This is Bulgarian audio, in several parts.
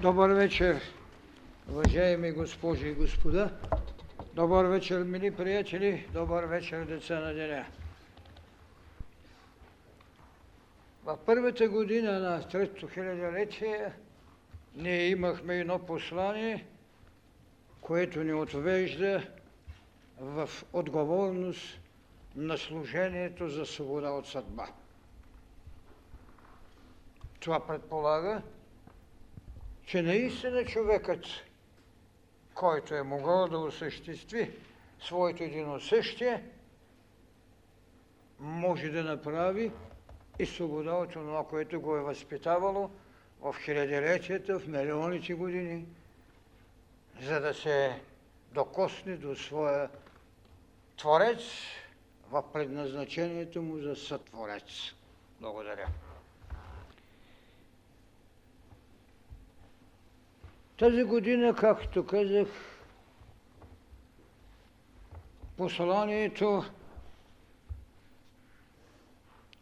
Добър вечер, уважаеми госпожи и господа. Добър вечер, мили приятели. Добър вечер, деца на деня. В първата година на Третото хилядолетие ние имахме едно послание, което ни отвежда в отговорност на служението за свобода от съдба. Това предполага, че наистина човекът, който е могъл да осъществи своето единосъщие, може да направи и свобода от това, което го е възпитавало в хилядилетията, в милионите години, за да се докосне до своя Творец в предназначението му за сътворец. Благодаря. Тази година, както казах, посланието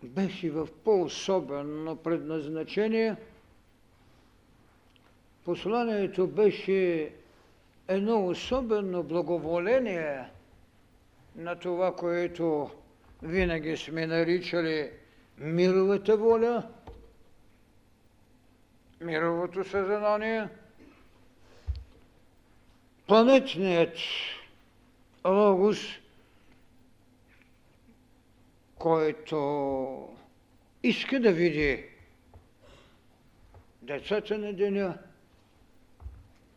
беше в по-особено предназначение. Посланието беше едно особено благоволение на това, което винаги сме наричали мировата воля, мировото съзнание – планетният логос, който иска да види децата на деня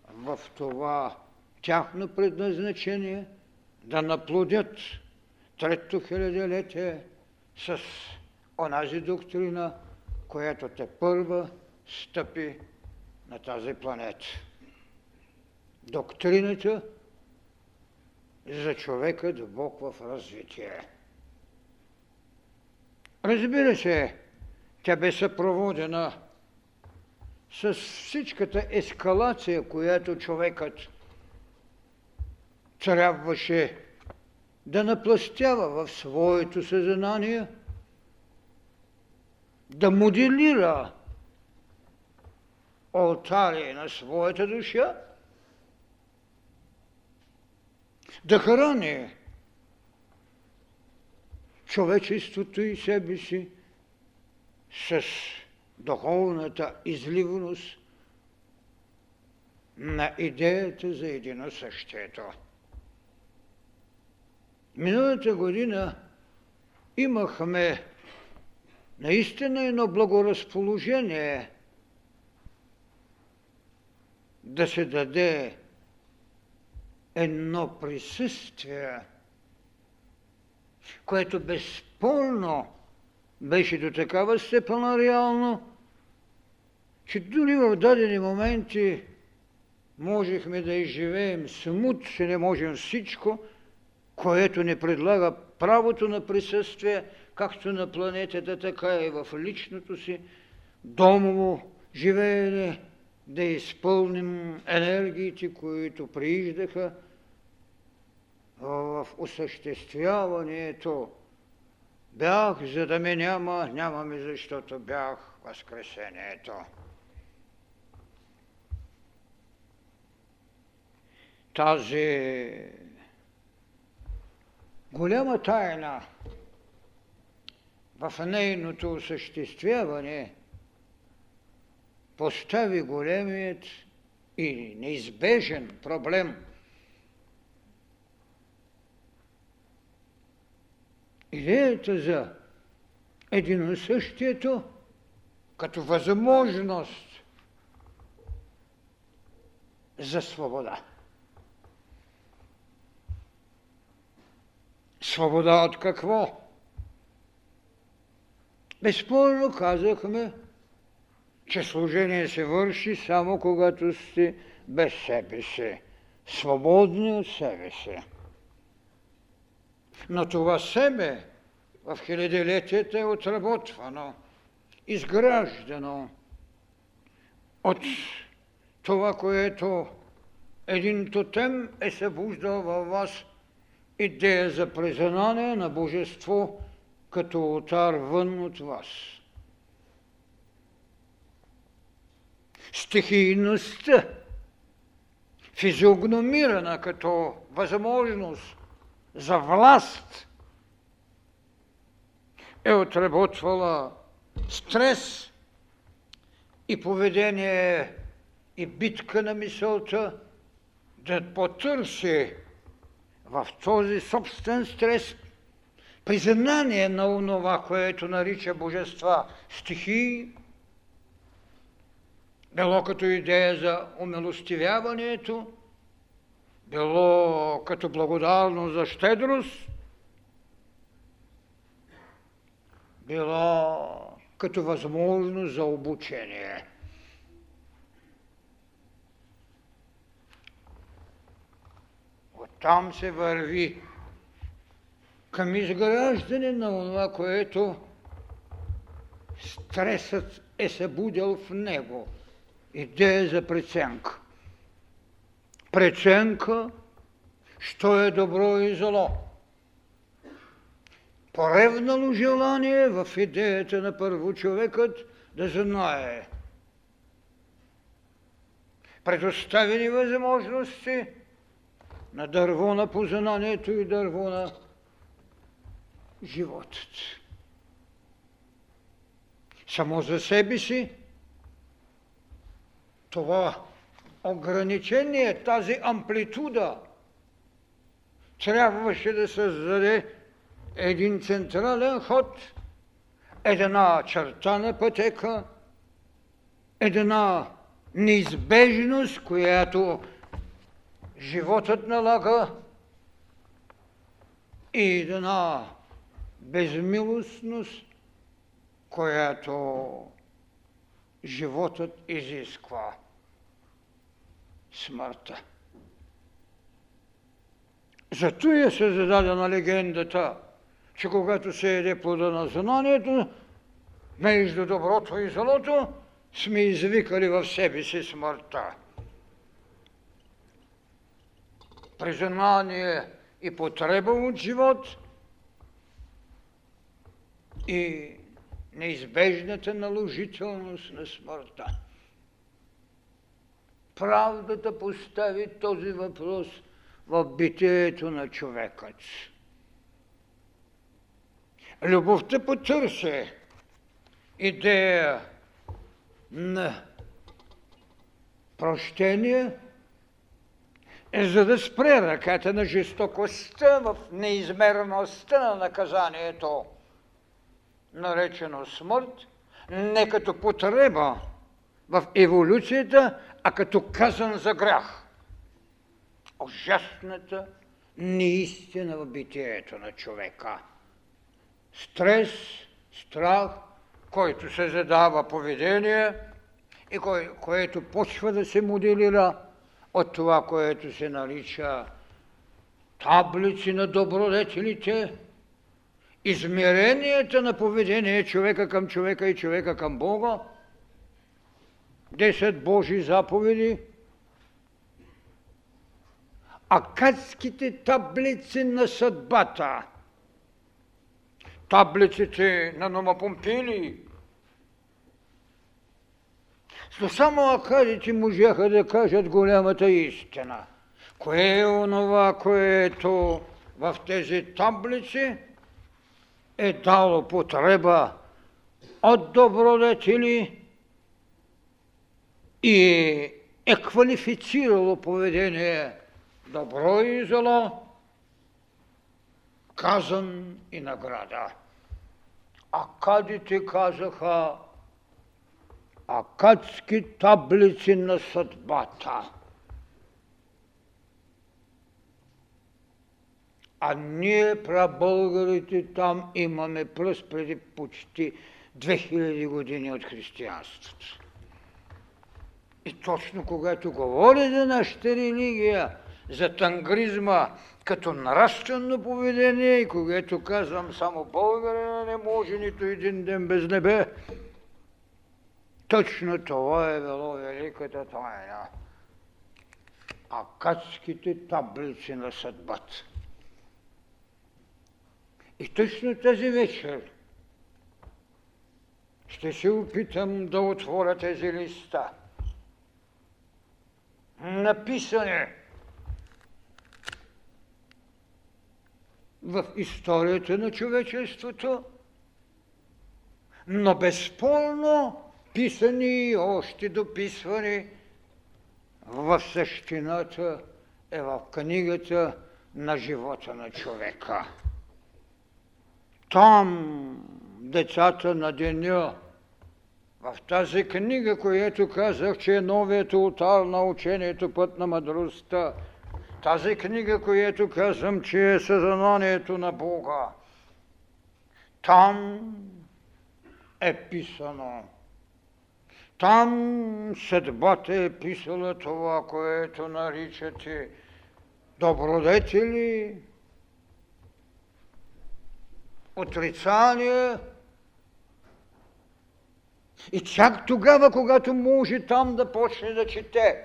в това тяхно предназначение да наплодят трето хилядолетие с онази доктрина, която те първа стъпи на тази планета доктрината за човека Бог в развитие. Разбира се, тя бе съпроводена с всичката ескалация, която човекът трябваше да напластява в своето съзнание, да моделира алтари на своята душа да храни човечеството и себе си с духовната изливност на идеята за единосъщието. Миналата година имахме наистина едно благоразположение да се даде едно присъствие, което безспорно беше до такава степена реално, че дори в дадени моменти можехме да изживеем смут, че не можем всичко, което ни предлага правото на присъствие, както на планетата, така и в личното си домово живеене, да изпълним енергиите, които прииждаха в осъществяването. Бях, за да ме няма, нямаме, защото бях възкресението. Тази голяма тайна в нейното осъществяване – постави големият и неизбежен проблем. Идеята за единосъщието като възможност за свобода. Свобода от какво? Безспорно казахме, че служение се върши само когато сте без себе си, свободни от себе си. Но това себе в хилядилетията е отработвано, изграждано от това, което един тотем е събуждал във вас идея за признание на Божество като отар вън от вас. стихийността, физиогномирана като възможност за власт, е отработвала стрес и поведение и битка на мисълта да потърси в този собствен стрес признание на онова, което нарича божества стихии, било като идея за умилостивяването, било като благодарност за щедрост, било като възможност за обучение. Оттам се върви към изграждане на това, което стресът е събудил в него. Идея за преценка. Преценка, що е добро и зло. Поревнало желание в идеята на първо човекът да знае. Предоставени възможности на дърво на познанието и дърво на животът. Само за себе си това ограничение, тази амплитуда трябваше да създаде един централен ход, една чертана пътека, една неизбежност, която животът налага и една безмилостност, която животът изисква смъртта. Зато е се зададена легендата, че когато се еде плода на знанието, между доброто и злото, сме извикали в себе си смъртта. Признание и потреба от живот и неизбежната наложителност на смъртта. Правдата постави този въпрос в битието на човекът. Любовта потърси идея на прощение, за да спре ръката на жестокостта в неизмерността на наказанието – наречено смърт, не като потреба в еволюцията, а като казан за грях. Ужасната неистина в битието на човека. Стрес, страх, който се задава поведение и кое, което почва да се моделира от това, което се нарича таблици на добродетелите, измеренията на поведение човека към човека и човека към Бога, десет Божи заповеди, акадските таблици на съдбата, таблиците на Номапомпили, но само акадите можаха да кажат голямата истина. Кое е онова, което в тези таблици е дало потреба от добродетели и е квалифицирало поведение добро и зло, казан и награда. Акадите казаха акадски таблици на съдбата – А ние, прабългарите, там имаме пръст преди почти 2000 години от християнството. И точно когато говори за нашата религия, за тангризма като нравствено поведение и когато казвам само българина не може нито един ден без небе, точно това е било великата тайна. Акадските таблици на съдбата. И точно тази вечер ще се опитам да отворя тези листа написани в историята на човечеството, но безспорно писани и още дописвани в същината е в книгата на живота на човека. Там децата на деня, в тази книга, която казах, че е новият ултар на учението път на мъдростта, тази книга, която казвам, че е съзнанието на Бога, там е писано. Там съдбата е писала това, което наричате добродетели, отрицание. И чак тогава, когато може там да почне да чете,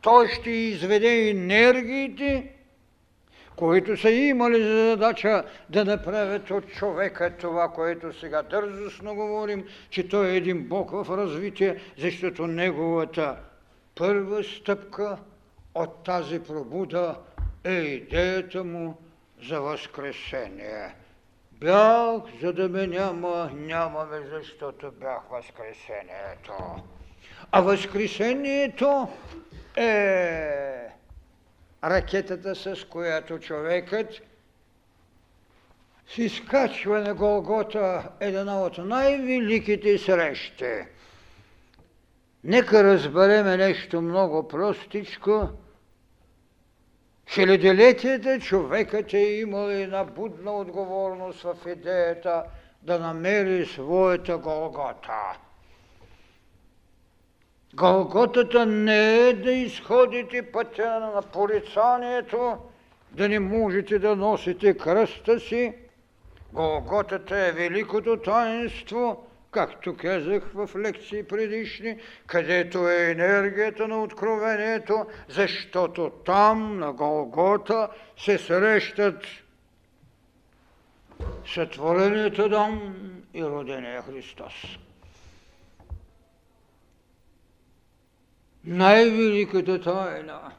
той ще изведе енергиите, които са имали за задача да направят от човека това, което сега дързостно говорим, че той е един Бог в развитие, защото неговата първа стъпка от тази пробуда е идеята му за възкресение. Бях, за да ме няма, нямаме, защото бях възкресението. А възкресението е ракетата, с която човекът си скачва на Голгота една от най-великите срещи. Нека разбереме нещо много простичко. Хилядилетията човекът е имал една будна отговорност в идеята да намери своята Голгота. Голготата не е да изходите пътя на порицанието, да не можете да носите кръста си. Голготата е великото таинство, както казах в лекции предишни, където е енергията на откровението, защото там, на Голгота, се срещат сътворението Адам и родения Христос. най-великата тайна.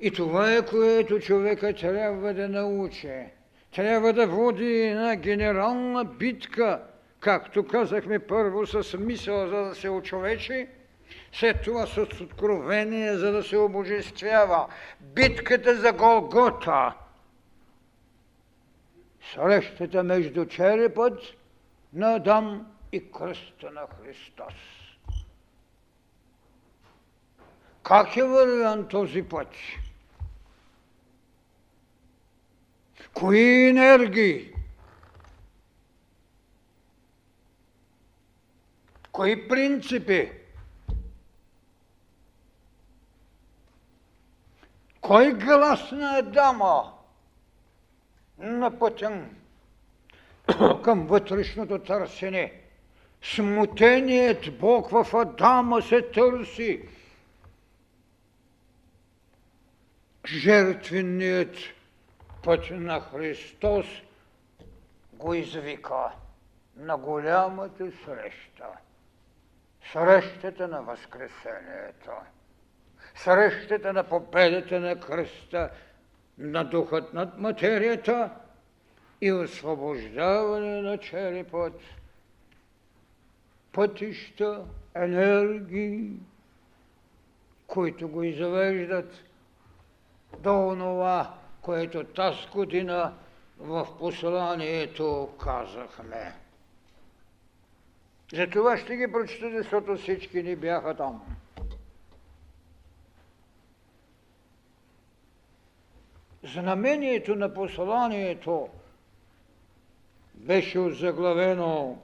И това е, което човека трябва да научи. Трябва да води една генерална битка, както казахме първо с мисъл, за да се очовечи, след това с откровение, за да се обожествява. Битката за Голгота. Срещата между черепът на Адам и кръста на Христос. Как е вървян този път? Кои енергии? Кои принципи? Кой глас на Адама на пътя към вътрешното търсене? Смутеният Бог в Адама се търси жертвеният път на Христос го извика на голямата среща. Срещата на Възкресението. Срещата на победата на кръста, на духът над материята и освобождаване на черепът, пътища, енергии, които го извеждат до онова, което тази година в посланието казахме. Затова ще ги прочета, защото всички ни бяха там. Знамението на посланието беше озаглавено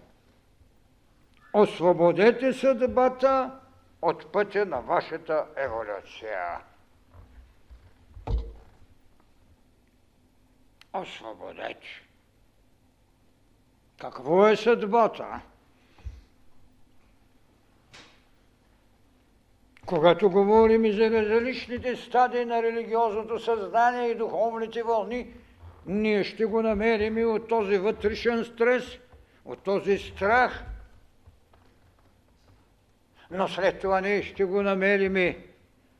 Освободете съдбата от пътя на вашата еволюция. освободеч. Какво е съдбата? Когато говорим за различните стадии на религиозното съзнание и духовните вълни, ние ще го намерим и от този вътрешен стрес, от този страх, но след това ние ще го намерим и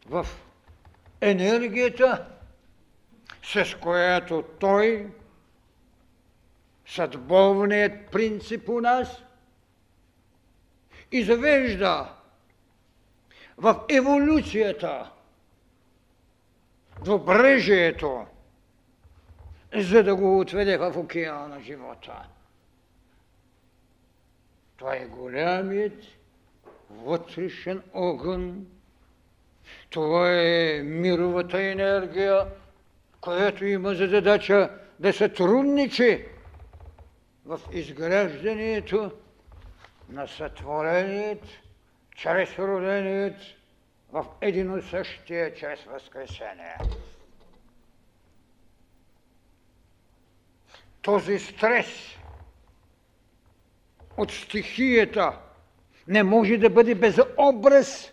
в енергията, с която той, съдбовният принцип у нас, и завежда в еволюцията, в брежието, за да го отведе в океана на живота. Това е голямият вътрешен огън. Това е мировата енергия, която има за задача да сътрудничи в изграждането на сътвореният чрез роденият в едино същия чрез Възкресение. Този стрес от стихията не може да бъде без образ.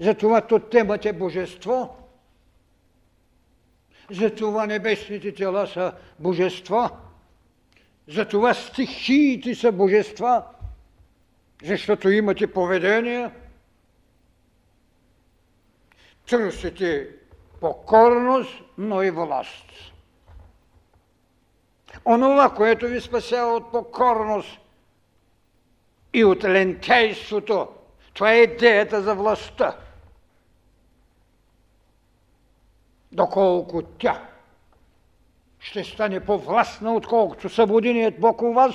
Затова то темата е божество. Затова небесните тела са божества. Затова стихиите са божества. Защото имате поведение, търсите покорност, но и власт. Онова, което ви спасява от покорност и от лентейството, това е идеята за властта. Доколко тя ще стане по-властна, отколкото събуденият Бог у вас,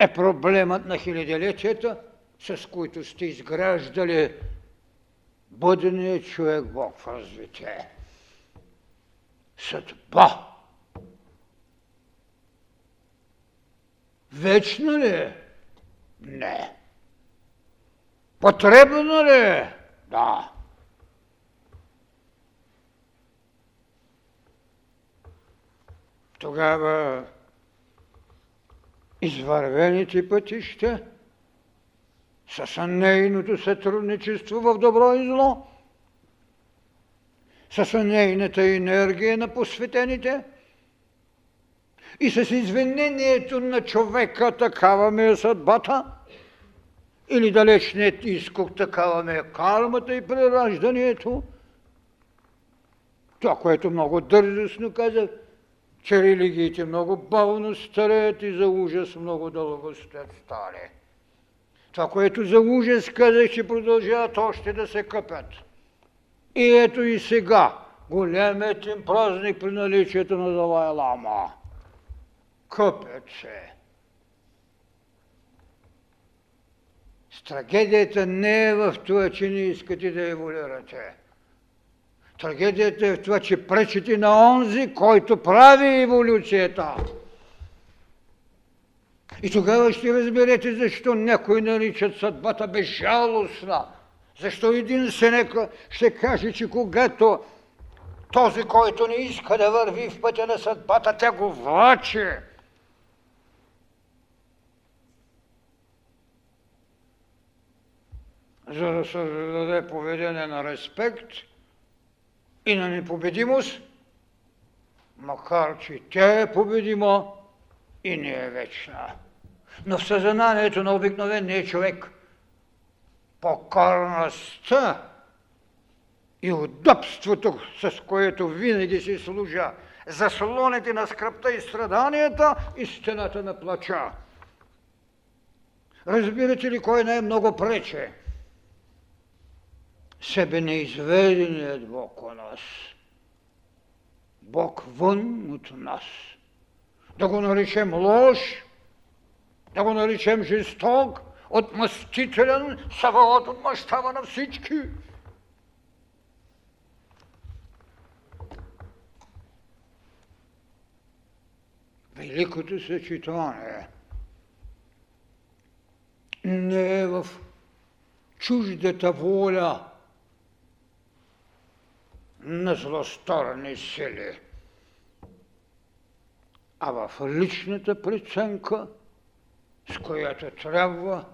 е проблемът на хилядолетията, с които сте изграждали бъдения човек Бог в развитие. Съдба. Вечна ли е? Не. Потребна ли е? Да. Тогава извървените пътища с нейното сътрудничество в добро и зло, с нейната енергия на посветените. И с извинението на човека такава ми е съдбата. Или далечният изкок такава ми е кармата и прераждането. Това, което много дързостно казах, че религиите много бавно стареят и за ужас много дълго сте стали. Това, което за ужас казах, че продължават още да се къпят. И ето и сега, големият им празник при наличието на Далай Лама. Къпят се. С трагедията не е в това, че не искате да еволюирате. Трагедията е в това, че пречите на онзи, който прави еволюцията. И тогава ще разберете защо някои наричат съдбата безжалостна. Защо един Сенека ще каже, че когато този, който не иска да върви в пътя на съдбата, тя го влаче. За да се даде поведение на респект – и на непобедимост, макар че тя е победима и не е вечна. Но в съзнанието на обикновения човек покорността и удобството, с което винаги си служа, заслоните на скръпта и страданията и стената на плача. Разбирате ли кой най-много прече? Себе неизведеният Бог у нас. Бог вън от нас. Да го наречем лош, да го наречем жесток, отмъстителен, Саваот отмъщава на всички. Великото съчетание не е в чуждата воля на злосторни сили, а в личната преценка, с която трябва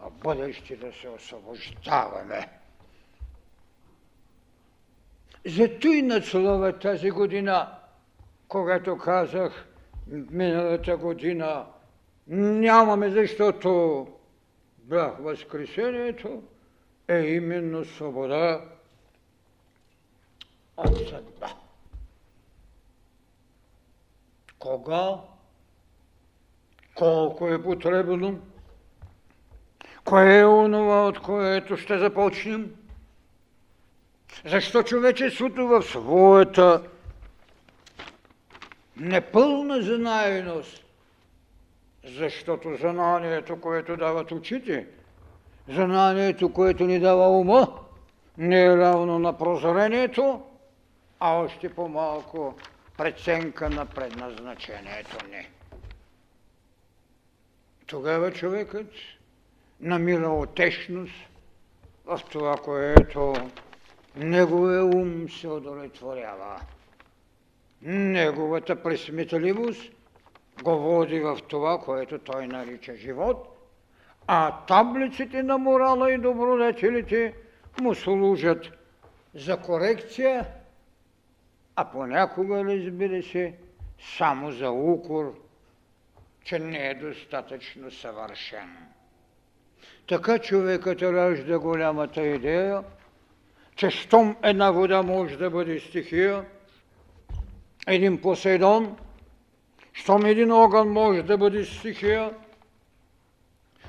в бъдеще да се освобождаваме. Зато и началова тази година, когато казах миналата година, нямаме, защото бях Възкресението, е именно свобода от съдба. Кога, колко е потребно, кое е онова, от което ще започнем, защо човечеството в своята непълна знайност, защото знанието, което дават очите, знанието, което ни дава ума, не е равно на прозрението, а още по-малко преценка на предназначението ни. Тогава човекът намира отешност в това, което неговия ум се удовлетворява. Неговата пресметливост го води в това, което той нарича живот, а таблиците на морала и добродетелите му служат за корекция, а понякога, разбира се, само за укор, че не е достатъчно съвършен. Така човекът ражда голямата идея, че щом една вода може да бъде стихия, един Посейдон, щом един огън може да бъде стихия,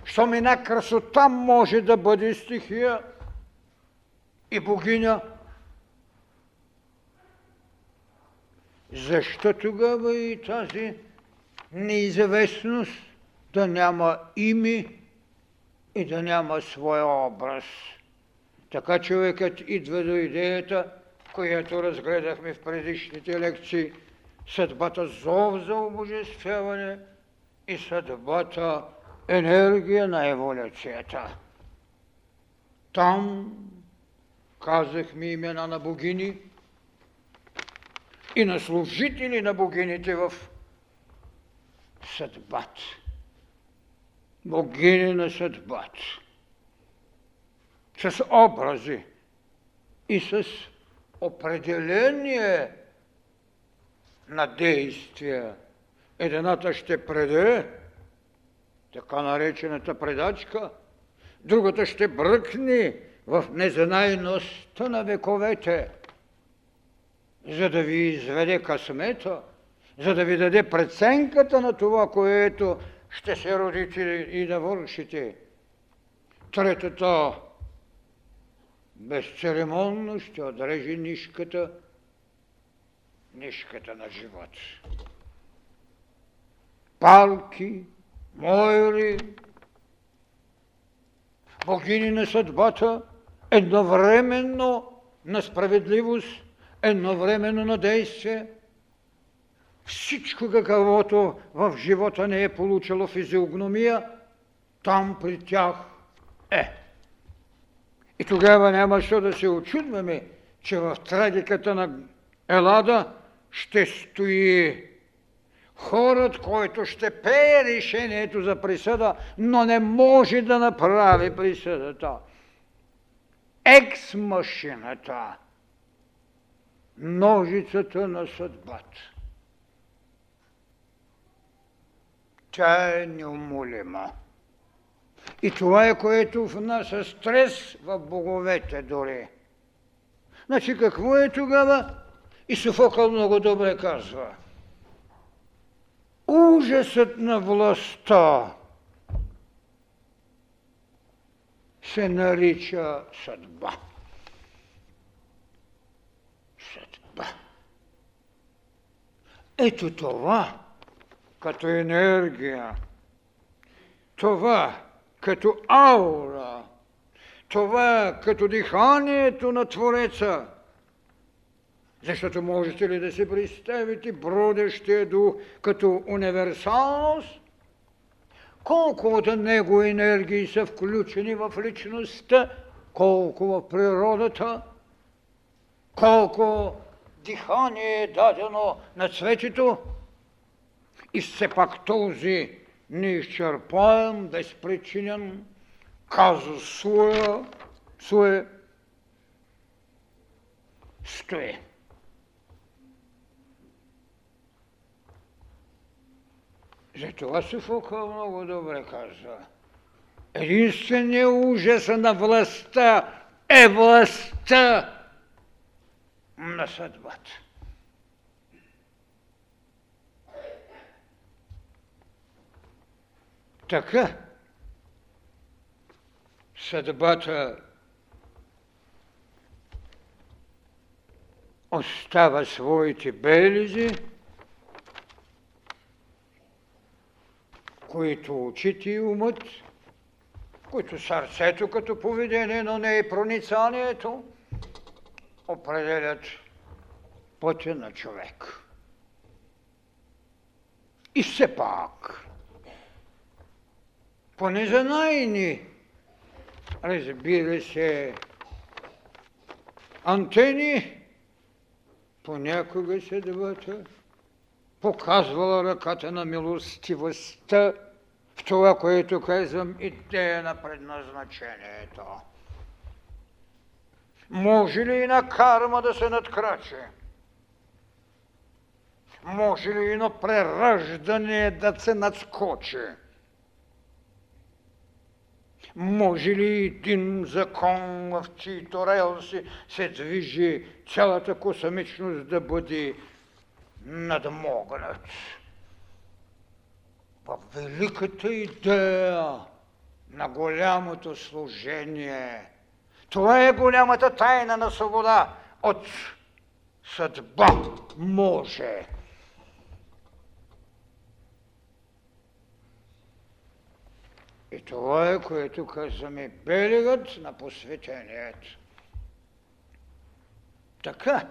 щом една красота може да бъде стихия и богиня, защо тогава и тази неизвестност да няма име и да няма своя образ? Така човекът идва до идеята, която разгледахме в предишните лекции, съдбата зов за обожествяване и съдбата енергия на еволюцията. Там казахме имена на богини и на служители на богините в съдбата. Богини на съдбата с образи и с определение на действия. Едната ще преде, така наречената предачка, другата ще бръкне в незнайността на вековете, за да ви изведе късмета, за да ви даде преценката на това, което ще се родите и да вършите. Третата безцеремонно ще отреже нишката, нишката на живот. Палки, мойри, богини на съдбата, едновременно на справедливост, едновременно на действие. Всичко каквото в живота не е получило физиогномия, там при тях е. И тогава няма що да се очудваме, че в трагиката на Елада ще стои хорът, който ще пее решението за присъда, но не може да направи присъдата. Екс-машината, ножицата на съдбата. Тя е неумолима. И това е което внася стрес в боговете дори. Значи какво е тогава? И Софокъл много добре казва. Ужасът на властта се нарича съдба. Ето това, като енергия, това като аура, това като диханието на Твореца. Защото можете ли да си представите бродещия дух като универсалност? Колко от него енергии са включени в личността, колко в природата, колко дихание е дадено на цветето и все пак този неизчерпаем, безпричинен казус суе, суе стои. Затова Софокъл много добре казва. Единственият ужас на властта е властта на съдбата. Така, съдбата остава своите белези, които очите и умът, които сърцето като поведение, но не и проницанието, определят пътя на човек. И все пак, по незанайни, разбира се, антени, понякога съдбата показвала ръката на милостивостта в това, което казвам, идея на предназначението. Може ли и на карма да се надкраче? Може ли и на прераждане да се надскочи? Може ли един закон, в чието релси се движи цялата космичност да бъде надмогнат? В великата идея на голямото служение. Това е голямата тайна на свобода. От съдба може И това е, което казваме белегът на посветението. Така,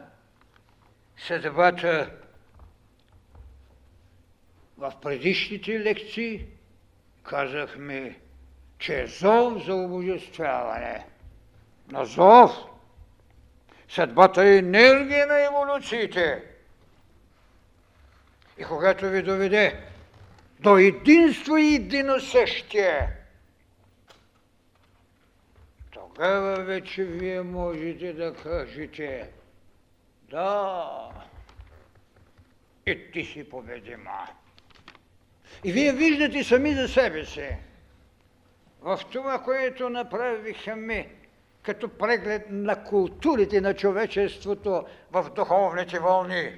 съдбата в предишните лекции казахме, че е зов за обожествяване. На зов съдбата е енергия на еволюциите. И когато ви доведе до единство и единосъщие. Тогава вече вие можете да кажете, да, и ти си победима. И вие виждате сами за себе си, в това, което направихме като преглед на културите на човечеството в духовните вълни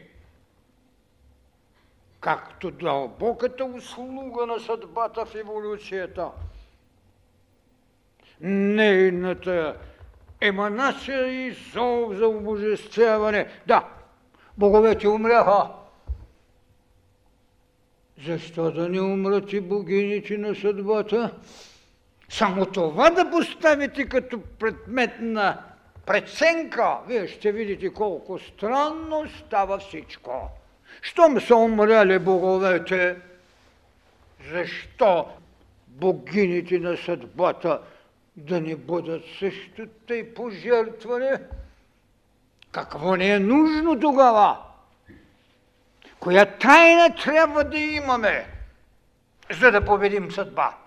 както дълбоката услуга на съдбата в еволюцията. Нейната еманация и зов за обожествяване. Да, боговете умряха. Защо да не умрат и богините на съдбата? Само това да поставите като предмет на преценка, вие ще видите колко странно става всичко. Щом са умряли боговете, защо богините на съдбата да не бъдат също тъй пожертвани? Какво не е нужно тогава? Коя тайна трябва да имаме, за да победим съдба?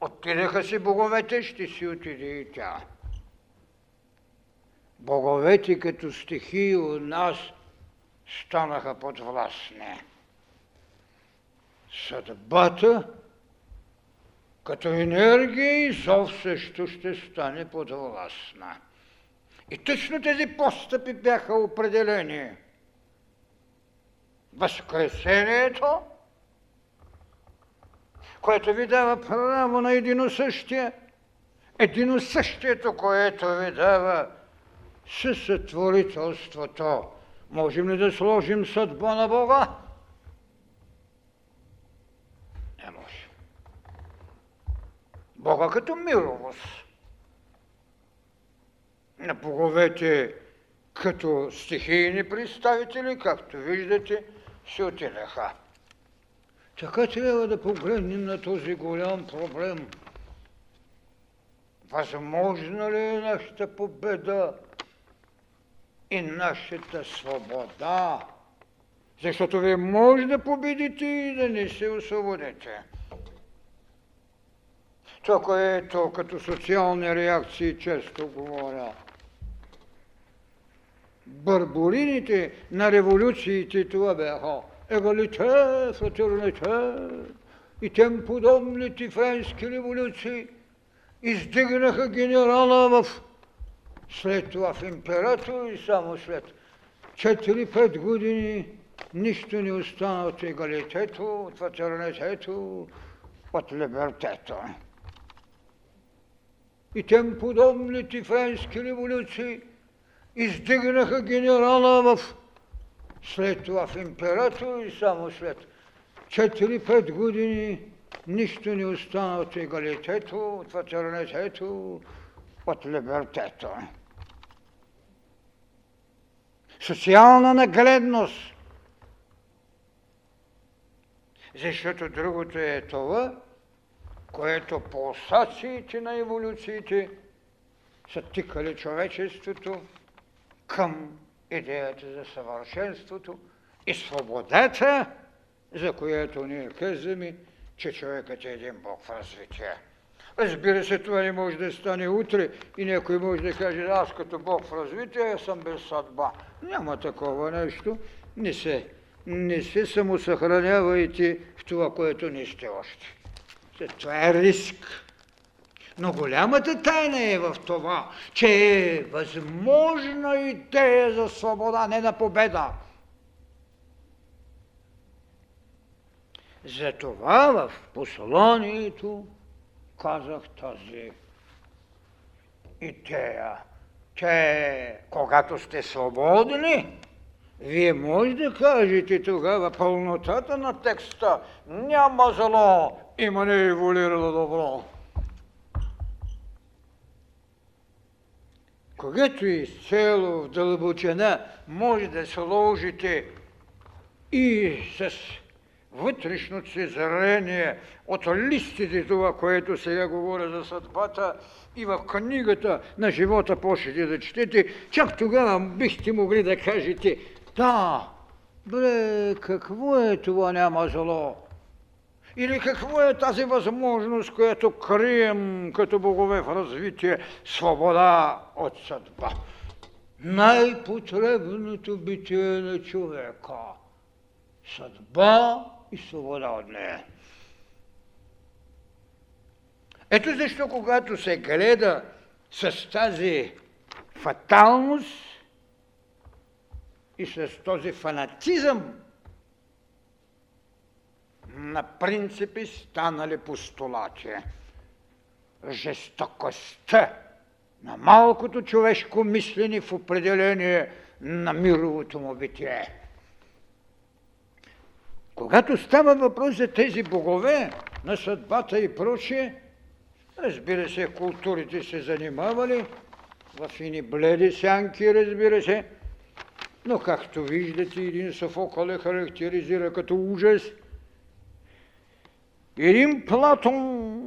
Отидеха си боговете, ще си отиде и тя боговете като стихии у нас станаха подвластни. Съдбата като енергия и зов също ще стане подвластна. И точно тези постъпи бяха определени. Възкресението, което ви дава право на единосъщие, единосъщието, което ви дава съсътворителството. Можем ли да сложим съдба на Бога? Не може. Бога като мировост. На боговете като стихийни представители, както виждате, се отидаха. Така трябва да погледнем на този голям проблем. Възможно ли е нашата победа и нашата свобода. Защото вие може да победите и да не се освободите. Това, което като социални реакции често говоря. Барболините на революциите това бяха егалите, фратерните, и тем подобните френски революции издигнаха генерала в след това в император и само след 4-5 години нищо не остана от егалитето, от фатернитето, от либертето. И тем подобните френски революции издигнаха генерала в след това в император и само след 4-5 години нищо не остана от егалитето, от фатернитето, от либертето. Социална нагледност. Защото другото е това, което пулсациите на еволюциите са тикали човечеството към идеята за съвършенството и свободата, за която ние казваме, че човекът е един Бог в развитие. Разбира се, това не може да стане утре и някой може да каже, аз като Бог в развитие съм без съдба. Няма такова нещо. Не се, не се самосъхранявайте в това, което не сте още. Това е риск. Но голямата тайна е в това, че е възможна идея за свобода, не на победа. Затова в посланието казах тази идея, че когато сте свободни, вие може да кажете тогава пълнотата на текста няма зло, има не еволюирало добро. Когато изцело в дълбочина може да сложите и с вътрешното си зрение от листите това, което сега говоря за съдбата и в книгата на живота почнете да четете, чак тогава бихте могли да кажете, да, бре, какво е това няма зло? Или какво е тази възможност, която крием като богове в развитие, свобода от съдба? Най-потребното битие на човека. Съдба и свобода от нея. Ето защо, когато се гледа с тази фаталност и с този фанатизъм на принципи станали постулати, жестокостта на малкото човешко мислене в определение на мировото му битие. Когато става въпрос за тези богове на съдбата и прочие, разбира се, културите се занимавали в ини бледи сянки, разбира се, но както виждате, един Софокъл е характеризира като ужас. Един Платон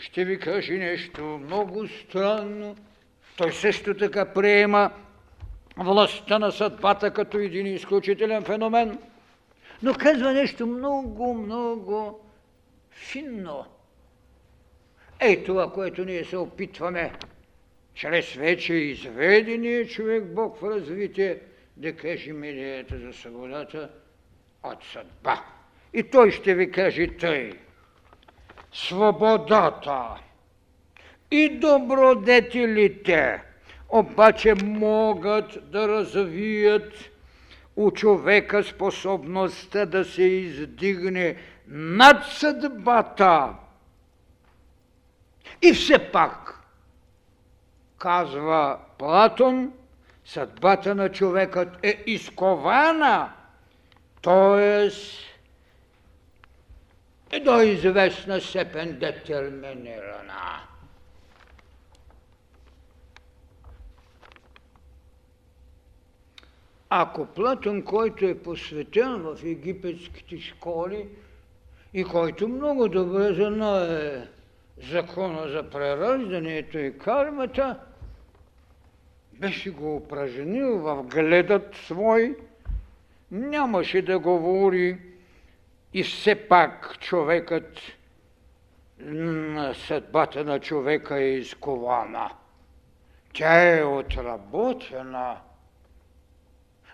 ще ви каже нещо много странно. Той също така приема властта на съдбата като един изключителен феномен – но казва нещо много, много финно. Ей това, което ние се опитваме, чрез вече изведения човек Бог в развитие, да кажем идеята за свободата от съдба. И той ще ви каже тъй. Свободата и добродетелите обаче могат да развият у човека способността да се издигне над съдбата. И все пак, казва Платон, съдбата на човекът е изкована, т.е. до известна степен детерминирана. Ако Платон, който е посветен в египетските школи и който много добре знае закона за прераждането и кармата, беше го упражнил в гледът свой, нямаше да говори и все пак човекът съдбата на човека е изкована. Тя е отработена –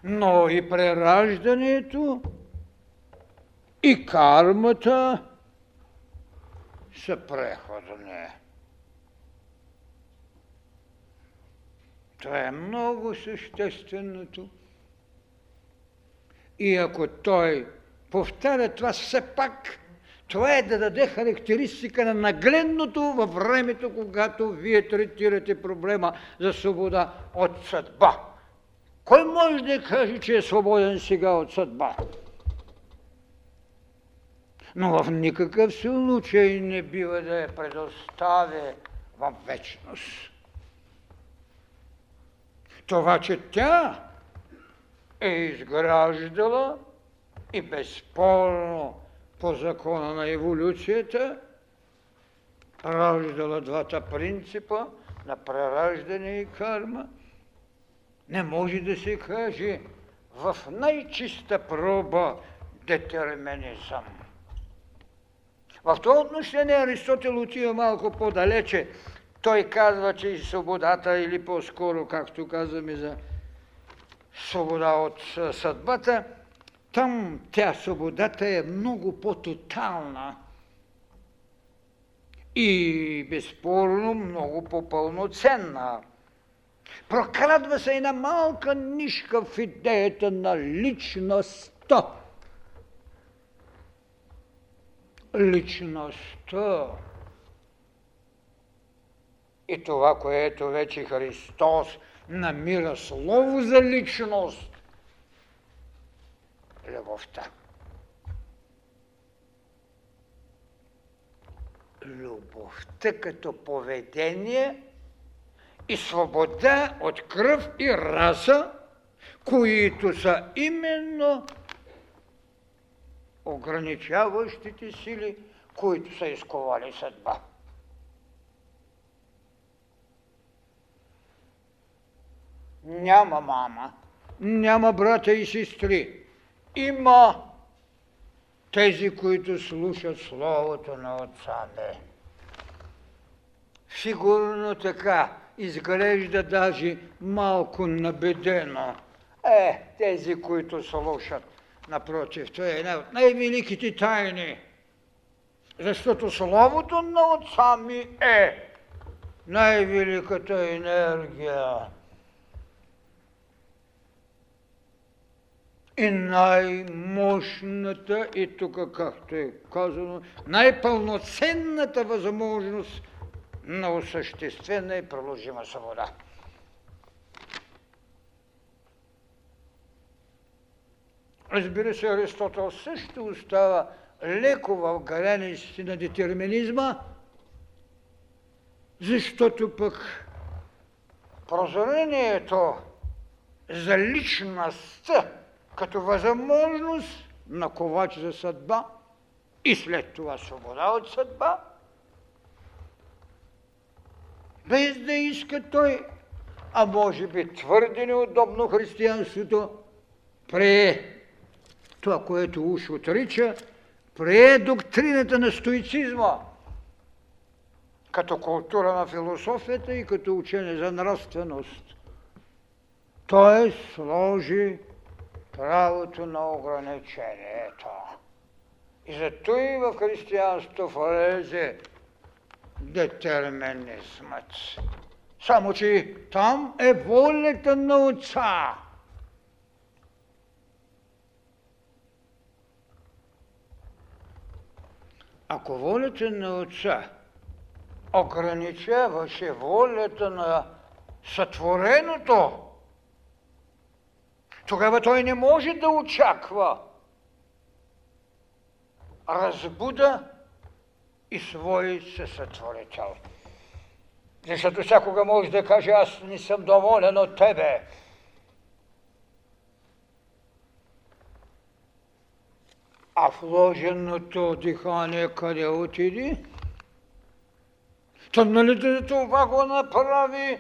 но и прераждането и кармата са преходни. Това е много същественото. И ако той повтаря това все пак, това е да даде характеристика на нагледното във времето, когато вие третирате проблема за свобода от съдба. Кой може да каже, че е свободен сега от съдба? Но в никакъв случай не бива да я предоставя в вечност. Това, че тя е изграждала и безспорно по закона на еволюцията, раждала двата принципа на прераждане и карма, не може да се каже в най-чиста проба детерминизъм. В това отношение Аристотел отива малко по-далече. Той казва, че и свободата, или по-скоро, както казваме за свобода от съдбата, там тя свободата е много по-тотална и безспорно много по-пълноценна. Прокрадва се една малка нишка в идеята на личността. Личността. И това, което вече Христос намира слово за личност, любовта. Любовта като поведение и свобода от кръв и раса, които са именно ограничаващите сили, които са изковали съдба. Няма мама, няма брата и сестри. Има тези, които слушат Словото на Отца ми. Сигурно така изглежда даже малко набедено. Е, тези, които слушат, напротив, това е една от най-великите тайни. Защото Словото на Отца ми е най-великата енергия. И най-мощната, и тук както е казано, най-пълноценната възможност на осъществена и приложима свобода. Разбира се, Аристотел също остава леко в границите на детерминизма, защото пък прозрението за личността като възможност на ковач за съдба и след това свобода от съдба, без да иска той, а може би твърде неудобно християнството, прие това, което уж отрича, прие доктрината на стоицизма като култура на философията и като учение за нравственост. Той сложи правото на ограничението. И зато и в християнството влезе детерминизмът. Само, че там е волята на Отца. Ако волята на Отца ограничаваше волята на сътвореното, тогава той не може да очаква разбуда и свой съсътворител. Защото всякога може да каже, аз не съм доволен от тебе. А вложеното дихание къде отиди? Та нали това го направи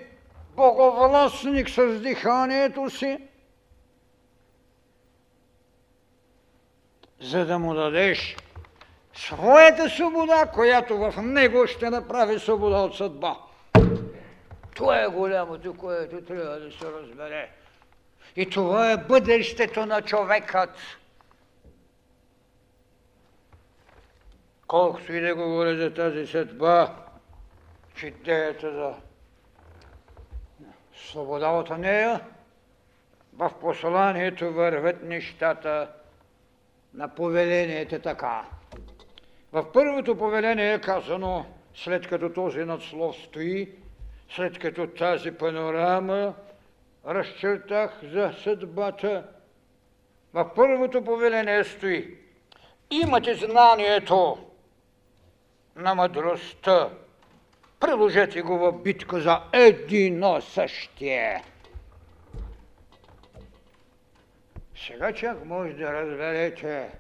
боговластник с диханието си? За да му дадеш своята свобода, която в него ще направи свобода от съдба. Това е голямото, което трябва да се разбере. И това е бъдещето на човекът. колкото и да говоря за тази съдба, че идеята за свобода от нея, в посланието вървят нещата на повелението така. В първото повеление е казано, след като този надслов стои, след като тази панорама разчертах за съдбата, в първото повеление стои. Имате знанието на мъдростта. Приложете го в битка за едино същие. Сега чак може да разберете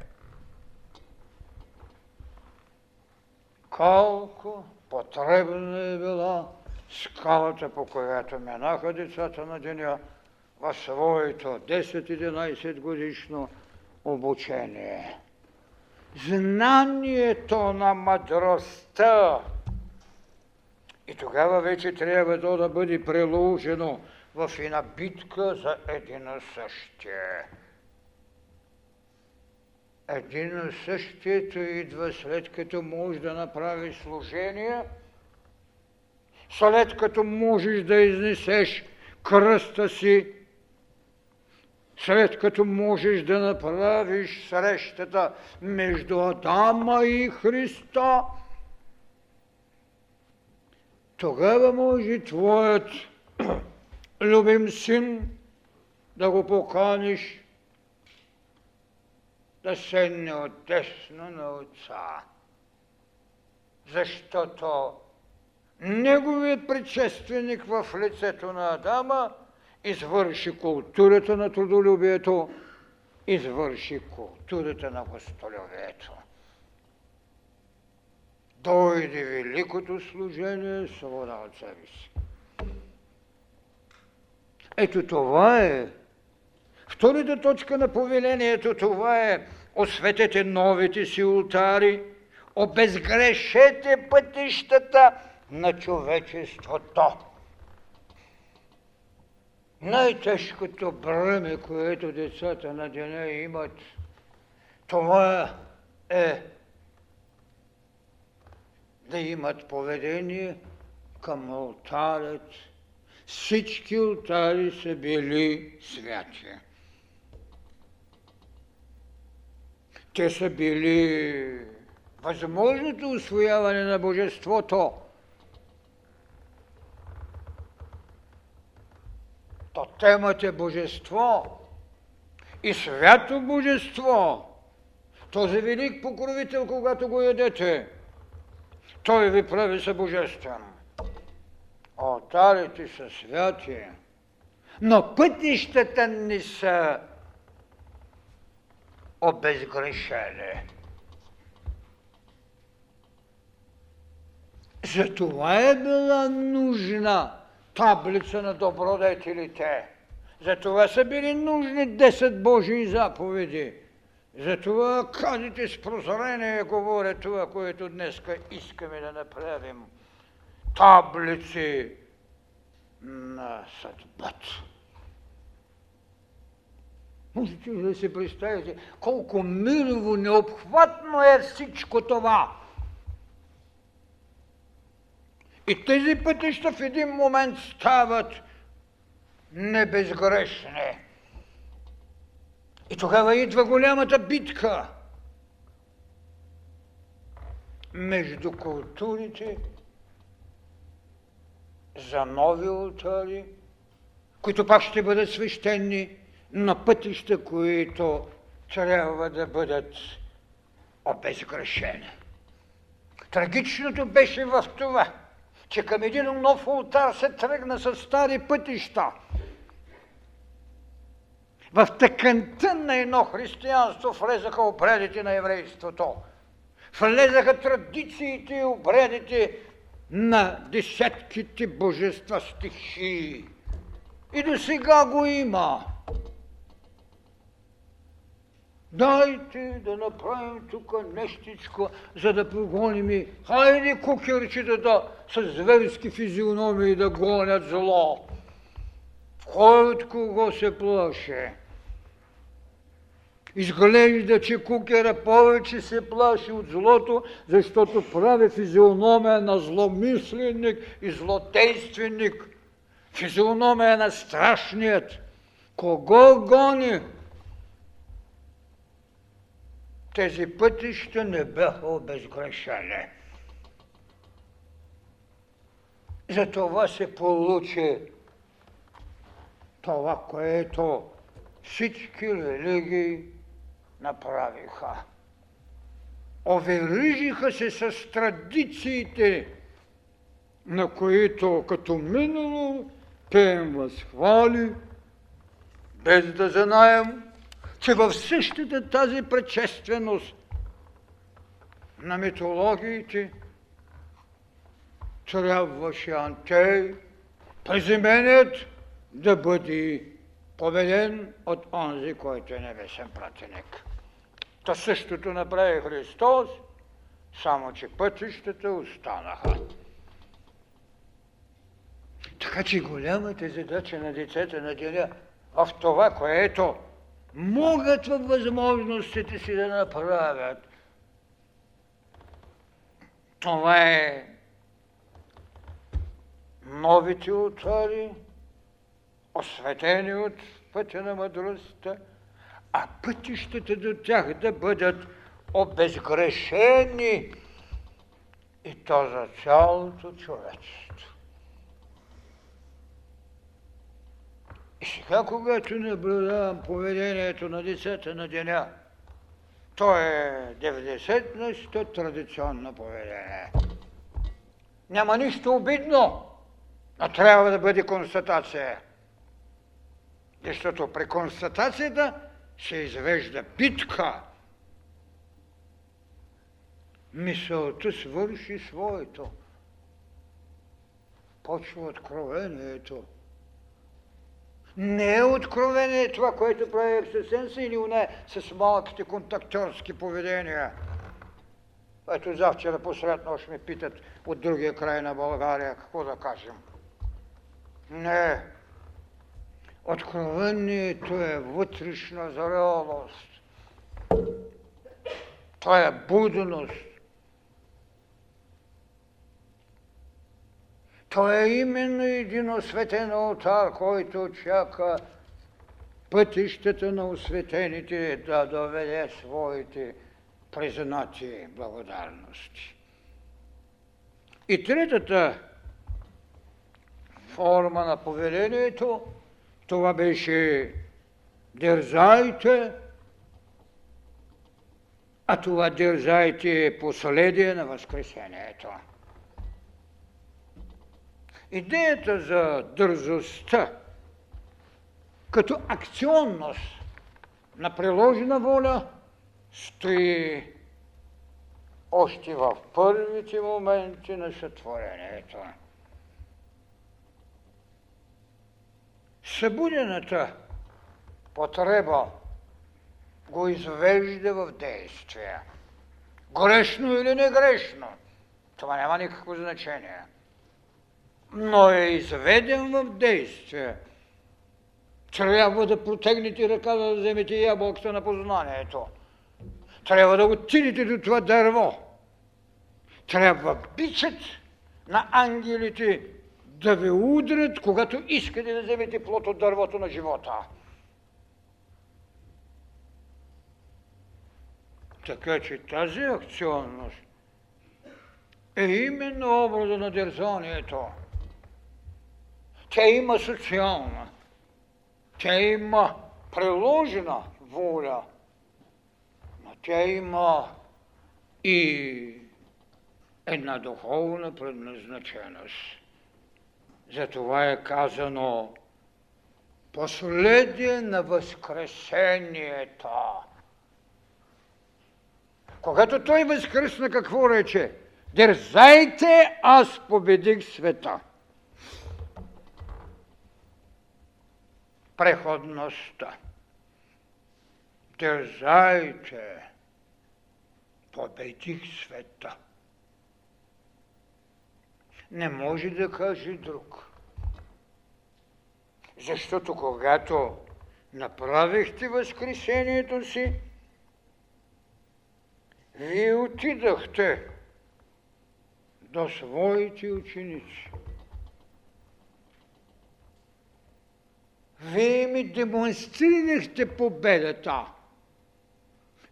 колко потребна е била скалата, по която минаха децата на деня в своето 10-11 годишно обучение. Знанието на мъдростта. И тогава вече трябва то да бъде приложено в една битка за едно същие. Едино същието идва след като можеш да направиш служение, след като можеш да изнесеш кръста си, след като можеш да направиш срещата между Адама и Христа, тогава може твоят любим син да го поканиш да седне отдесно на отца. Защото неговият предшественик в лицето на Адама извърши културата на трудолюбието, извърши културата на гостолюбието. Дойде великото служение, свобода от себе си. Ето това е. Втората точка на повелението, това е осветете новите си ултари, обезгрешете пътищата на човечеството. Най-тежкото бреме, което децата на деня имат, това е да имат поведение към алтарят. Всички алтари са били святи. Те са били възможното освояване на Божеството – То темата е божество и свято божество. Този велик покровител, когато го ядете, той ви прави се божествен. Алтарите са святи, но пътищата ни са обезгрешени. Затова е била нужна таблица на добродетелите. Затова са били нужни 10 Божии заповеди. Затова казите с прозрение говоря това, което днес искаме да направим. Таблици на съдбата. Можете ли да си представите колко милово, необхватно е всичко това? И тези пътища в един момент стават небезгрешни. И тогава идва голямата битка между културите за нови алтари, които пак ще бъдат свещени на пътища, които трябва да бъдат обезгрешени. Трагичното беше в това – че към един нов ултар се тръгна с стари пътища. В тъканта на едно християнство влезаха обредите на еврейството. Влезаха традициите и обредите на десетките божества стихии. И до сега го има. Дайте да направим тук нещичко, за да прогоним и хайде кукерчета да с зверски физиономии да гонят зло. Кой от кого се плаше? Изглежда, че кукера повече се плаши от злото, защото прави физиономия на зломисленник и злодейственик. Физиономия на страшният. Кого гони? Тези пътища не бяха обезгрешени. Затова се получи това, което всички религии направиха. Оверижиха се с традициите, на които като минало пеем възхвали, без да знаем, че в същата тази предшественост на митологиите трябваше Антей, преземеният, да бъде победен от онзи, който е небесен пратеник. То същото направи Христос, само че пътищата останаха. Така че голямата задача на децата на деня в това, което могат във възможностите си да направят, това е новите отвори, осветени от пътя на мъдростта, а пътищата до тях да бъдат обезгрешени и то за цялото човечество. И сега, когато наблюдавам поведението на децата на деня, то е 90 на 100 традиционно поведение. Няма нищо обидно, а трябва да бъде констатация. Защото при констатацията се извежда битка. Мисълта свърши своето. Почва откровението. Не е откровение това, което прави ексесенса или не с малките контактерски поведения. Ето завчера посред нощ ме питат от другия край на България какво да кажем. Не, Откровението е вътрешна зрелост. Това е будност. Това е именно един осветен алтар, който чака пътищата на осветените да доведе своите признати благодарности. И третата форма на повелението това беше дързайте, а това дързайте е последие на Възкресението. Идеята за дързостта като акционност на приложена воля стои още в първите моменти на сътворението. събудената потреба го извежда в действие. Грешно или не грешно, това няма никакво значение. Но е изведен в действие. Трябва да протегнете ръка да вземете ябълката на познанието. Трябва да отидете до това дърво. Трябва бичът на ангелите да ви удрят, когато искате да вземете плод от дървото на живота. Така че тази акционност е именно образа на дързанието. Тя има социална, тя има приложена воля, но тя има и една духовна предназначеност. Затова е казано последие на Възкресението. Когато той възкръсна, какво рече? Дързайте, аз победих света. Преходността. Дързайте, победих света не може да каже друг. Защото когато направихте възкресението си, Вие отидахте до своите ученици. Вие ми демонстрирахте победата.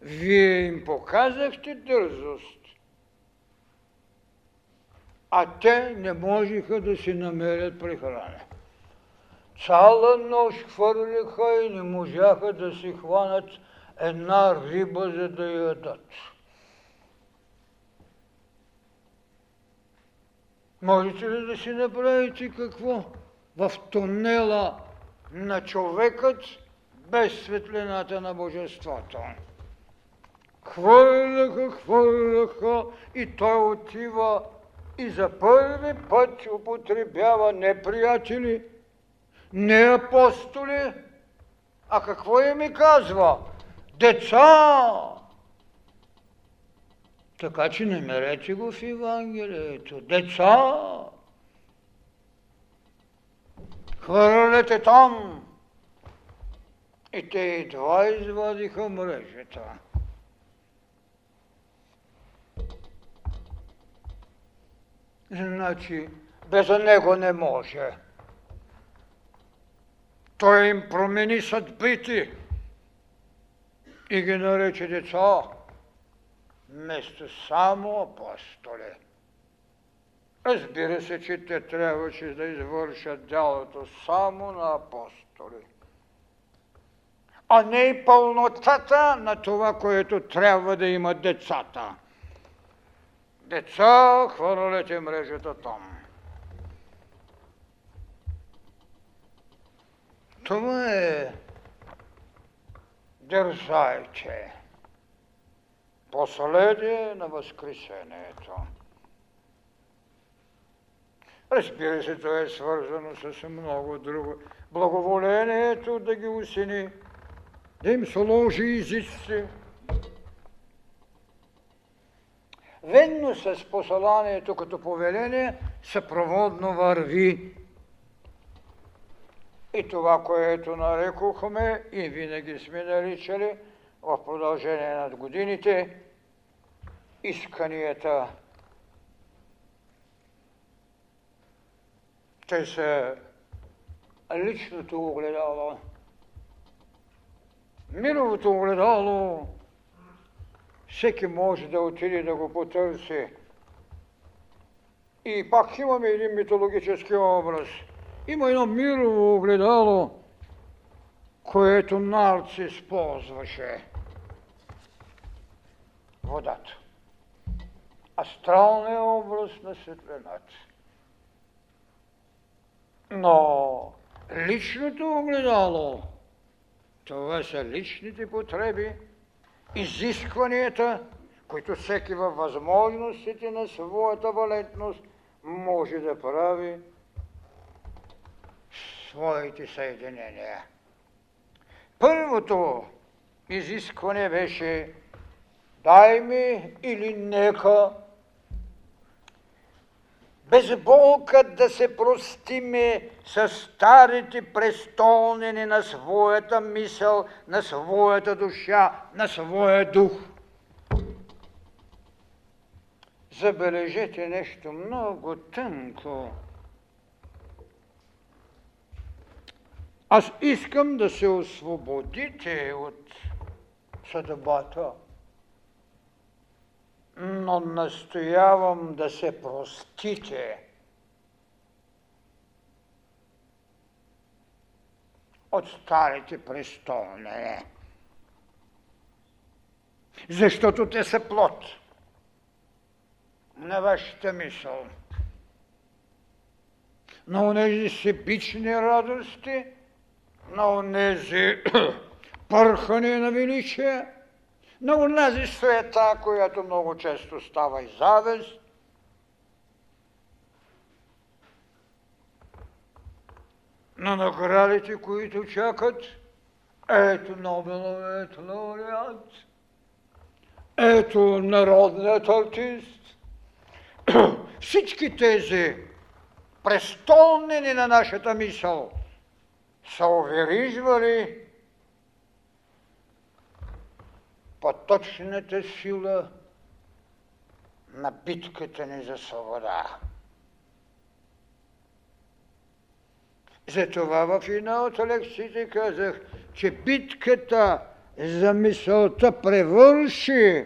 Вие им показахте дързост. А те не можеха да си намерят прехрана. Цяла нощ хвърлиха и не можаха да си хванат една риба, за да ядат. Можете ли да си направите какво? В тунела на човекът без светлината на Божеството. Хвърляха, хвърляха и той отива и за първи път употребява не приятели, не апостоли, а какво им ми казва? Деца! Така че намерете го в Евангелието. Деца! Хвърлете там! И те едва извадиха мрежата. Значи, без него не може. Той им промени съдбити и ги нарече деца, вместо само апостоли. Разбира се, че те трябваше да извършат дялото само на апостоли, а не и пълнотата на това, което трябва да имат децата. Деца, хвърлете мрежата там. Това е дързайте. Последие на Възкресението. Разбира се, това е свързано с много друго. Благоволението да ги усини, да им сложи изици. Венно с посланието като повеление съпроводно върви и това, което нарекохме и винаги сме наричали в продължение на годините, исканията. Са личното огледало, мировото огледало, всеки може да отиде да го потърси. И пак имаме един митологически образ – има едно мирово огледало, което Нарцис ползваше. Водата. Астралният образ на светлината. Но личното огледало, това са личните потреби, изискванията, които всеки във възможностите на своята валентност може да прави своите съединения. Първото изискване беше дай ми или нека без болка да се простиме с старите престолнени на своята мисъл, на своята душа, на своя дух. Забележете нещо много тънко. Аз искам да се освободите от съдбата, но настоявам да се простите от старите престолни. Защото те са плод на вашата мисъл. На онези себични радости, на онези пърхане на величие, на онази света, която много често става и завест, на наградите, които чакат, ето Нобеловият лауреат, ето народният артист. Всички тези престолнени на нашата мисъл – са уверижвали по точната сила на битката ни за свобода. Затова в една от лекциите казах, че битката за мисълта превърши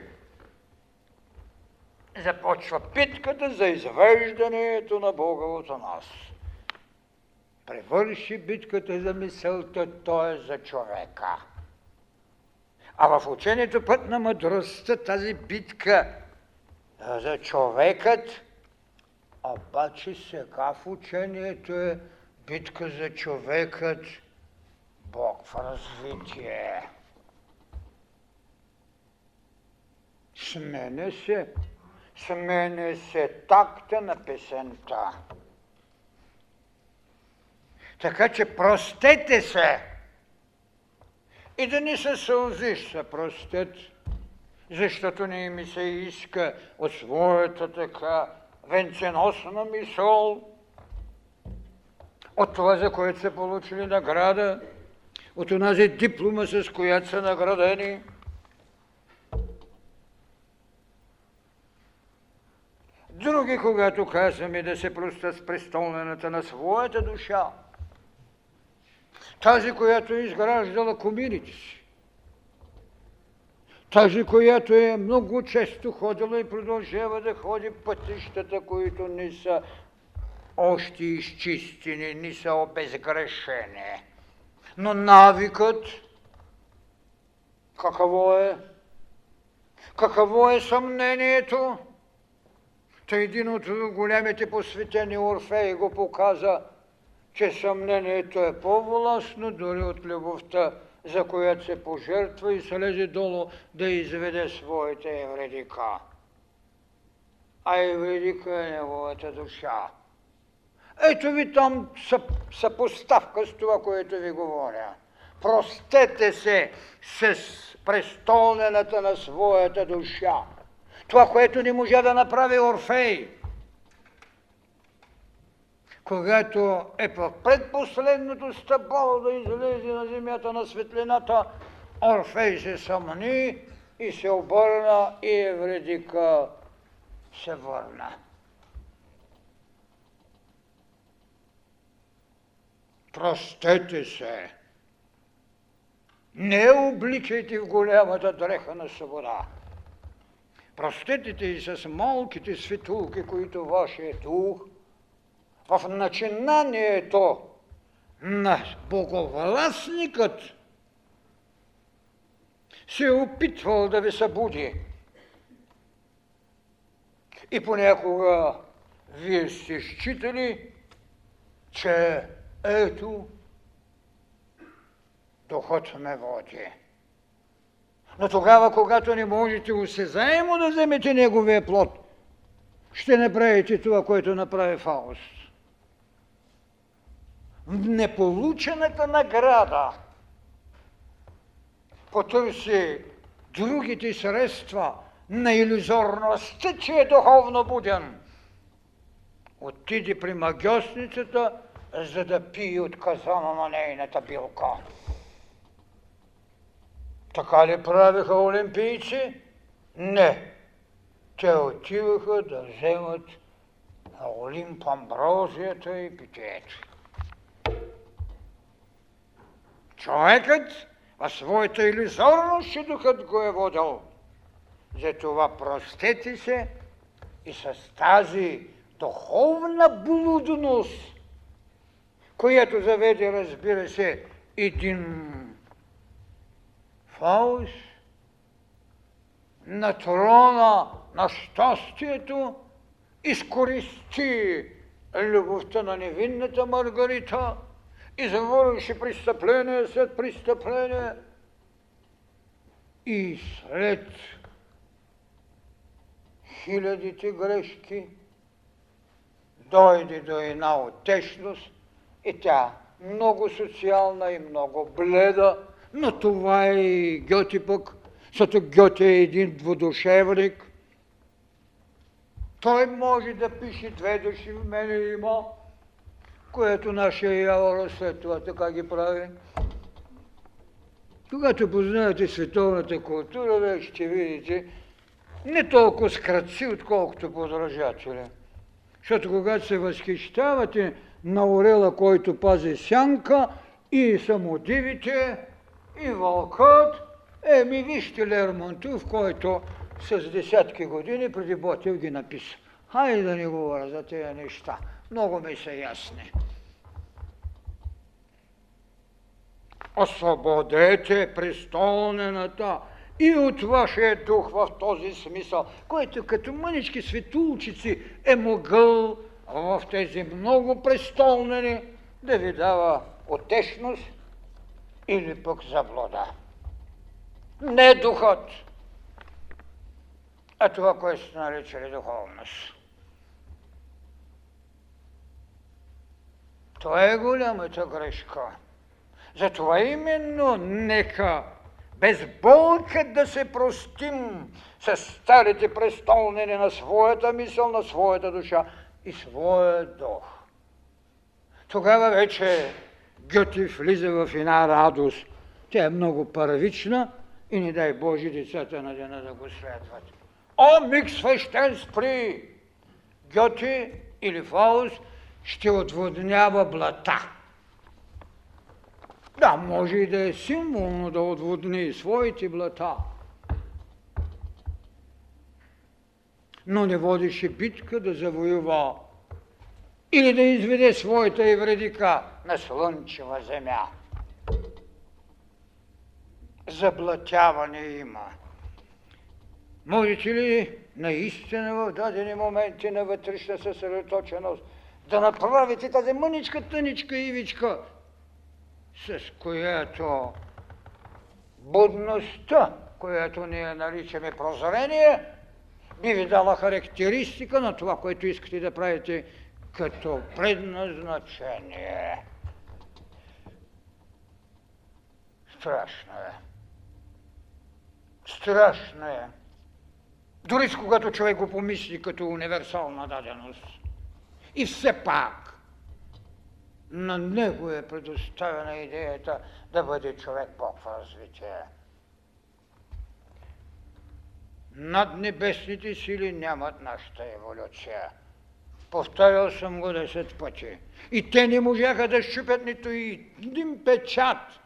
започва битката за извеждането на Бога от нас. Превърши битката за мисълта, т.е. за човека. А в учението път на мъдростта тази битка за човекът, обаче сега в учението е битка за човекът, Бог в развитие. Смене се, смене се такта на песента. Така че простете се и да не се сълзиш се простят, защото не ми се иска от своята така венценосна мисъл, от това, за което са получили награда, от онази диплома, с която са наградени. Други, когато казваме да се простят с престолнената на своята душа, тази, която е изграждала кумирите си, тази, която е много често ходила и продължава да ходи пътищата, които не са още изчистени, не са обезгрешени. Но навикът, какво е? Какво е съмнението? Та един от големите посветени Орфеи го показа, че съмнението е по-властно дори от любовта, за която се пожертва и се лезе долу да изведе своите евредика. А евредика е неговата душа. Ето ви там съпоставка с това, което ви говоря. Простете се с престолнената на своята душа. Това, което не можа да направи Орфей. Когато е в предпоследното стъпало да излезе на земята на светлината, Орфей се съмни и се обърна и Евредика се върна. Простете се. Не обличайте в голямата дреха на свобода. Простете и с малките светулки, които вашия дух в начинанието на боговластникът се е опитвал да ви събуди. И понякога вие сте считали, че ето духът ме води. Но тогава, когато не можете осезаемо да вземете неговия плод, ще направите това, което направи Фауст. Неполучената награда потърси другите средства на иллюзорността, че е духовно буден. Отиде при магиосницата, за да пие от казана на нейната билка. Така ли правиха олимпийци? Не. Те отиваха да вземат на Олимп амброзията и питието. Човекът в своята иллюзорност, че духът го е водил. Затова простете се и с тази духовна блудност, която заведе, разбира се, един Фауст на трона на щастието изкористи любовта на невинната Маргарита, извърши престъпление след престъпление и след хилядите грешки дойде до една отечност и тя много социална и много бледа, но това е и Гьоти пък, защото Гьоти е един двудушевник. Той може да пише две души в мене има, което нашия Явора след това така ги прави. Когато познаете световната култура, вие ще видите не толкова скратци, отколкото подражатели. Защото когато се възхищавате на орела, който пази сянка и самодивите, и вълкът, еми вижте Лермонтов, който с десятки години преди Ботев ги написа. Хайде да не говоря за тези неща. Много ми са ясни. Освободете престолнената и от вашия дух в този смисъл, който като мънички светулчици е могъл в тези много престолнени да ви дава отешност или пък заблуда. Не духът, а това, което сте наричали духовност. Това е голямата грешка. Затова именно нека без болка да се простим с старите престолнени на своята мисъл, на своята душа и своя дух. Тогава вече Гъти влиза в една радост. Тя е много първична и не дай Боже децата на дена да го следват. О, миг свещен спри! Гъти или Фауст ще отводнява блата. Да, може и да е символно да отводни своите блата. Но не водише битка да завоюва или да изведе своята евредика на слънчева земя. Заблатяване има. Можете ли наистина в дадени моменти на вътрешна съсредоточеност да направите тази мъничка, тъничка ивичка, с която будността, която ние наричаме прозрение, би ви дала характеристика на това, което искате да правите като предназначение. Страшно е. Страшно е. Дори когато човек го помисли като универсална даденост. И все пак на него е предоставена идеята да бъде човек Бог в развитие. Над небесните сили нямат нашата еволюция. Повторял съм го десет пъти. И те не можаха да щупят нито и един печат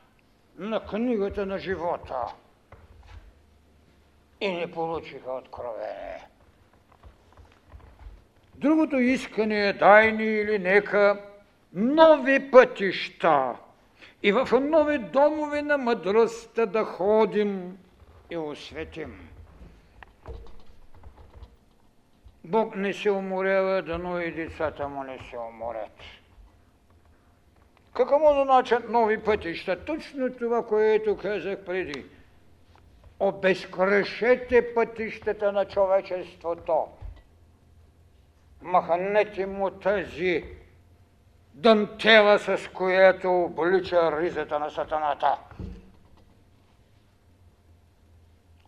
на книгата на живота. И не получиха откровение. Другото искане е дай ни или нека нови пътища и в нови домове на мъдростта да ходим и осветим. Бог не се уморява, дано и децата му не се уморят. Какво значат нови пътища? Точно това, което казах преди. Обезкрешете пътищата на човечеството. Махнете му тази дантела, с която облича ризата на сатаната.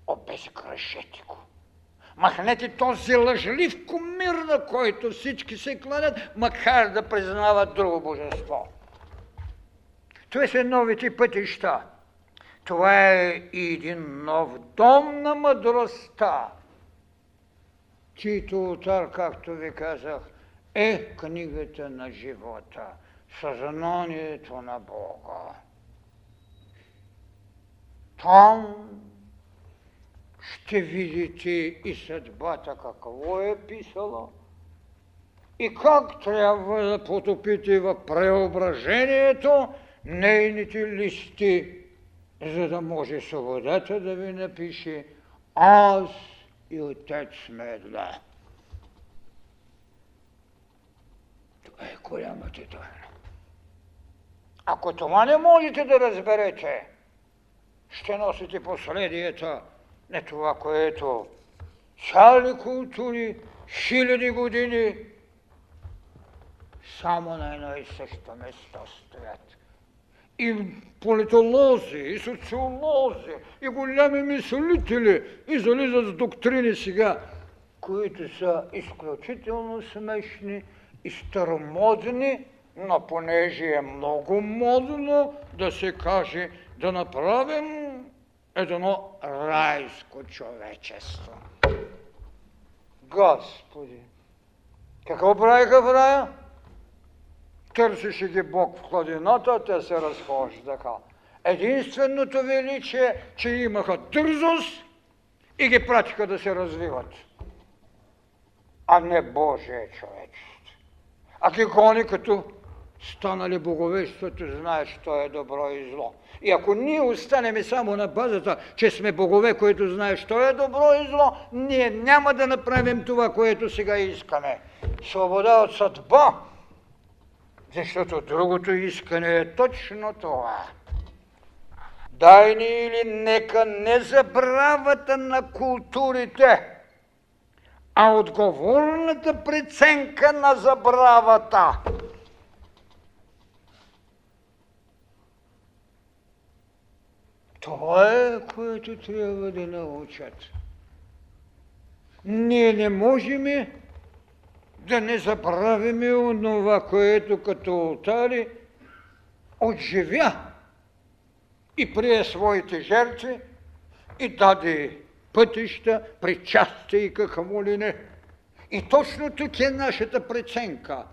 Обезкрешете го. Махнете този лъжлив комир, на който всички се кланят, макар да признават друго божество. Това са новите пътища. Това е един нов дом на мъдростта, чието отар, както ви казах, е книгата на живота, съзнанието на Бога. Там ще видите и съдбата какво е писала и как трябва да потопите в преображението нейните листи, за да може свободата да ви напише аз и отец сме една. Това е голямата тайна. Ако това не можете да разберете, ще носите последията не това, което цяли култури, хиляди години само на едно и също место стоят. И политолози, и социолози, и голями мислители, и зализат с доктрини сега, които са изключително смешни и старомодни, но понеже е много модно да се каже да направим едно райско човечество. Господи! Какво правиха в рая? Търсеше ги Бог в хладината, те се разхождаха. Единственото величие, че имаха дързост и ги пратиха да се развиват. А не Божие човечество. А ги гони като станали боговещото, знаеш, що е добро и зло. И ако ние останеме само на базата, че сме богове, които знаеш, що е добро и зло, ние няма да направим това, което сега искаме. Свобода от съдба, защото другото искане е точно това. Дай ни или нека не забравата на културите, а отговорната преценка на забравата. Това е, което трябва да научат. Ние не можем да не забравиме онова, което като алтари отживя и прие своите жертви и даде пътища, причастия и какво ли не. И точно тук е нашата преценка.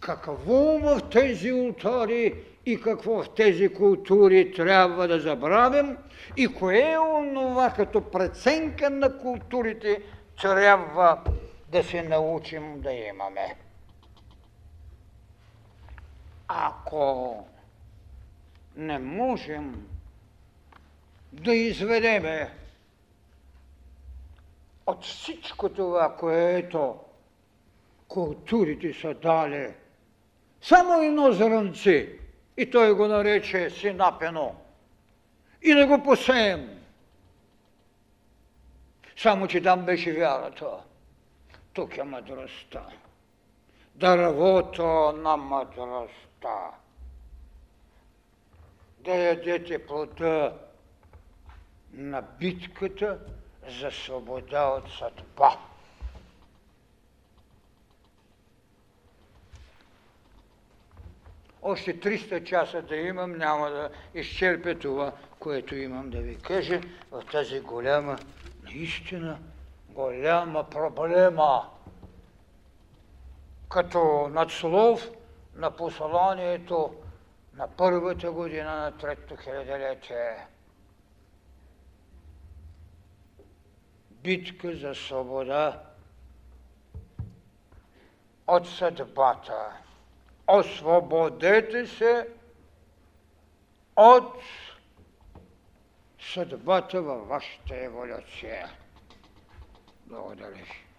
Какво в тези алтари и какво в тези култури трябва да забравим и кое е онова като преценка на културите трябва да се научим да имаме. Ако не можем да изведеме от всичко това, което културите са дали, само едно зранце, и той го нарече синапено, и да го посеем. Само, че там беше вярата. Тук е мъдростта. Дървото на мъдростта. Да ядете плода на битката за свобода от съдба. Още 300 часа да имам, няма да изчерпя това, което имам да ви кажа в тази голяма, наистина голяма проблема. Като надслов на посланието на първата година на трето хилядолетие. Битка за свобода от съдбата освободете се от съдбата във вашата еволюция. Благодаря ви.